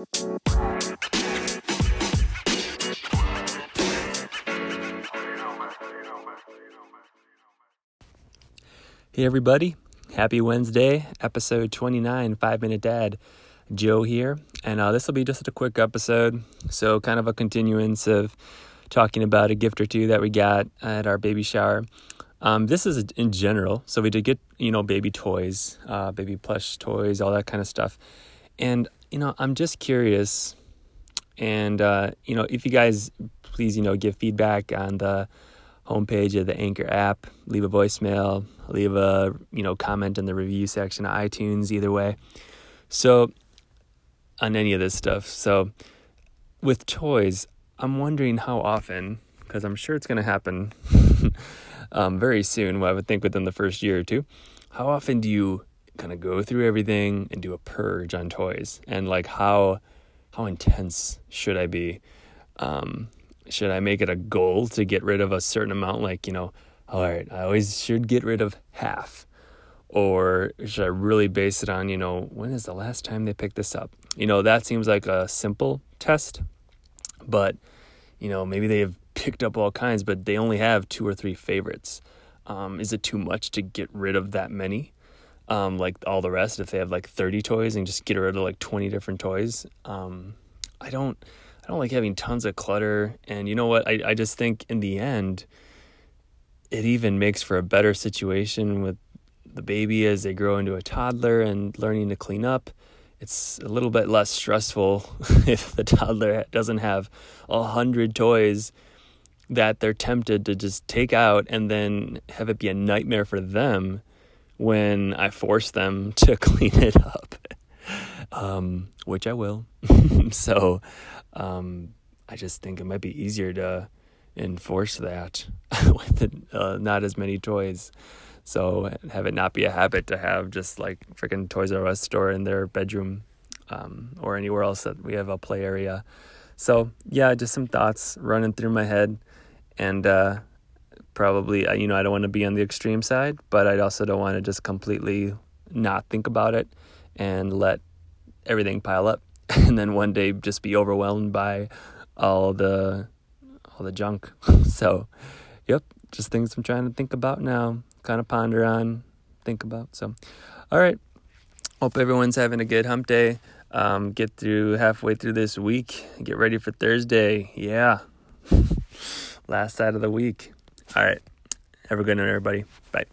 Hey, everybody. Happy Wednesday, episode 29, Five Minute Dad. Joe here. And uh, this will be just a quick episode. So, kind of a continuance of talking about a gift or two that we got at our baby shower. Um, this is in general. So, we did get, you know, baby toys, uh, baby plush toys, all that kind of stuff. And, you know, I'm just curious. And, uh, you know, if you guys please, you know, give feedback on the homepage of the Anchor app, leave a voicemail, leave a you know comment in the review section of iTunes. Either way, so on any of this stuff. So with toys, I'm wondering how often, because I'm sure it's going to happen um, very soon. Well, I would think within the first year or two. How often do you kind of go through everything and do a purge on toys? And like how how intense should I be? Um, should I make it a goal to get rid of a certain amount? Like, you know, all right, I always should get rid of half. Or should I really base it on, you know, when is the last time they picked this up? You know, that seems like a simple test, but, you know, maybe they have picked up all kinds, but they only have two or three favorites. Um, is it too much to get rid of that many? Um, like all the rest, if they have like 30 toys and just get rid of like 20 different toys. Um, I don't I don't like having tons of clutter. And you know what? I, I just think in the end, it even makes for a better situation with the baby as they grow into a toddler and learning to clean up. It's a little bit less stressful if the toddler doesn't have a hundred toys that they're tempted to just take out and then have it be a nightmare for them when I force them to clean it up, um, which I will. so um, I just think it might be easier to enforce that with it, uh, not as many toys. So have it not be a habit to have just like freaking Toys R Us store in their bedroom um, or anywhere else that we have a play area. So yeah, just some thoughts running through my head, and uh, probably uh, you know I don't want to be on the extreme side, but I also don't want to just completely not think about it and let everything pile up and then one day just be overwhelmed by all the all the junk. so, yep, just things I'm trying to think about now, kind of ponder on, think about. So, all right. Hope everyone's having a good hump day. Um, get through halfway through this week. Get ready for Thursday. Yeah. Last side of the week. All right. Have a good night, everybody. Bye.